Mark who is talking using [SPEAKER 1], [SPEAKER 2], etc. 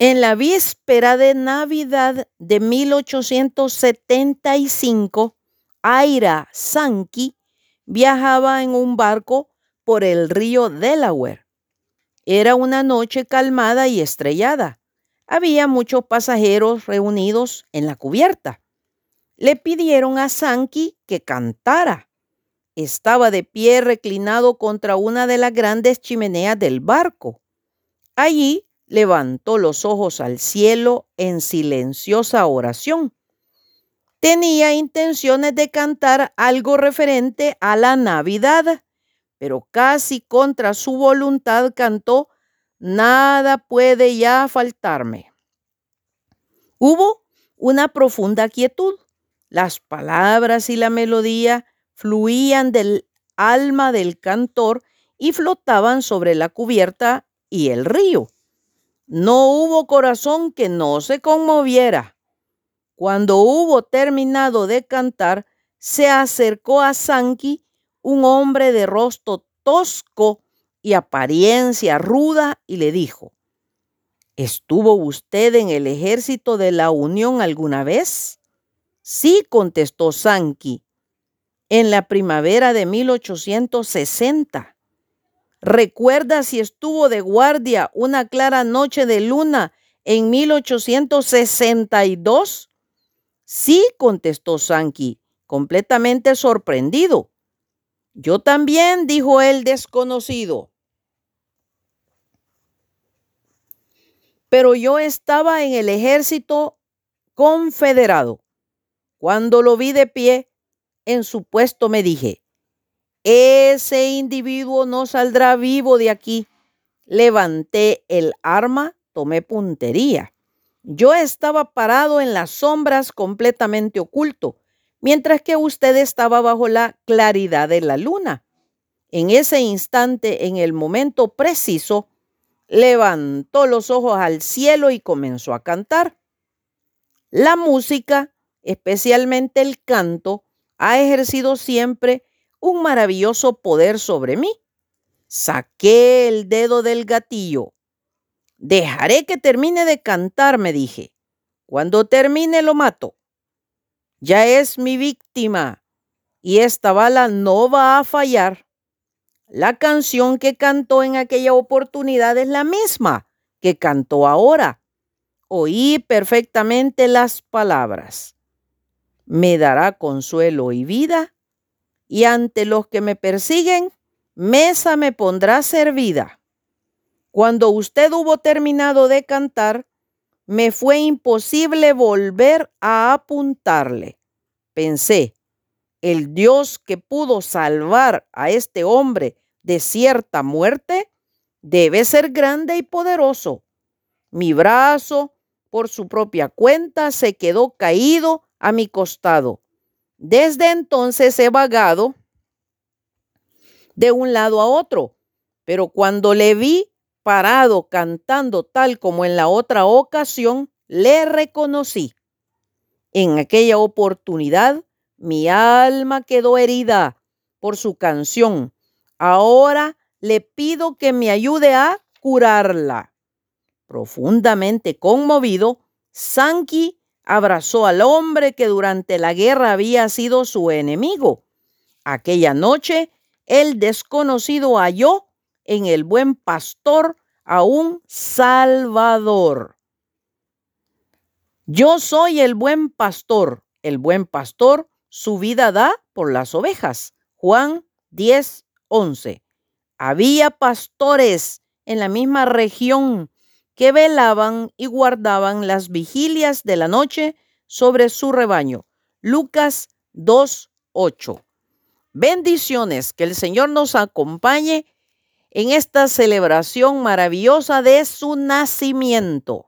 [SPEAKER 1] En la víspera de Navidad de 1875, Aira Sankey viajaba en un barco por el río Delaware. Era una noche calmada y estrellada. Había muchos pasajeros reunidos en la cubierta. Le pidieron a Sankey que cantara. Estaba de pie reclinado contra una de las grandes chimeneas del barco. Allí levantó los ojos al cielo en silenciosa oración. Tenía intenciones de cantar algo referente a la Navidad, pero casi contra su voluntad cantó, Nada puede ya faltarme. Hubo una profunda quietud. Las palabras y la melodía fluían del alma del cantor y flotaban sobre la cubierta y el río. No hubo corazón que no se conmoviera. Cuando hubo terminado de cantar, se acercó a Sankey un hombre de rostro tosco y apariencia ruda y le dijo, ¿Estuvo usted en el ejército de la Unión alguna vez? Sí, contestó Sankey, en la primavera de 1860. ¿Recuerda si estuvo de guardia una clara noche de luna en 1862? Sí, contestó Sankey, completamente sorprendido. Yo también, dijo el desconocido. Pero yo estaba en el ejército confederado. Cuando lo vi de pie en su puesto me dije, ese individuo no saldrá vivo de aquí. Levanté el arma, tomé puntería. Yo estaba parado en las sombras completamente oculto, mientras que usted estaba bajo la claridad de la luna. En ese instante, en el momento preciso, levantó los ojos al cielo y comenzó a cantar. La música, especialmente el canto, ha ejercido siempre un maravilloso poder sobre mí. Saqué el dedo del gatillo. Dejaré que termine de cantar, me dije. Cuando termine lo mato. Ya es mi víctima y esta bala no va a fallar. La canción que cantó en aquella oportunidad es la misma que cantó ahora. Oí perfectamente las palabras. Me dará consuelo y vida y ante los que me persiguen, mesa me pondrá servida. Cuando usted hubo terminado de cantar, me fue imposible volver a apuntarle. Pensé, el Dios que pudo salvar a este hombre de cierta muerte debe ser grande y poderoso. Mi brazo, por su propia cuenta, se quedó caído a mi costado desde entonces he vagado de un lado a otro, pero cuando le vi parado cantando tal como en la otra ocasión, le reconocí. En aquella oportunidad mi alma quedó herida por su canción. Ahora le pido que me ayude a curarla. Profundamente conmovido, Sankey abrazó al hombre que durante la guerra había sido su enemigo. Aquella noche, el desconocido halló en el buen pastor a un salvador. Yo soy el buen pastor. El buen pastor su vida da por las ovejas. Juan 10, 11. Había pastores en la misma región que velaban y guardaban las vigilias de la noche sobre su rebaño. Lucas 2.8. Bendiciones, que el Señor nos acompañe en esta celebración maravillosa de su nacimiento.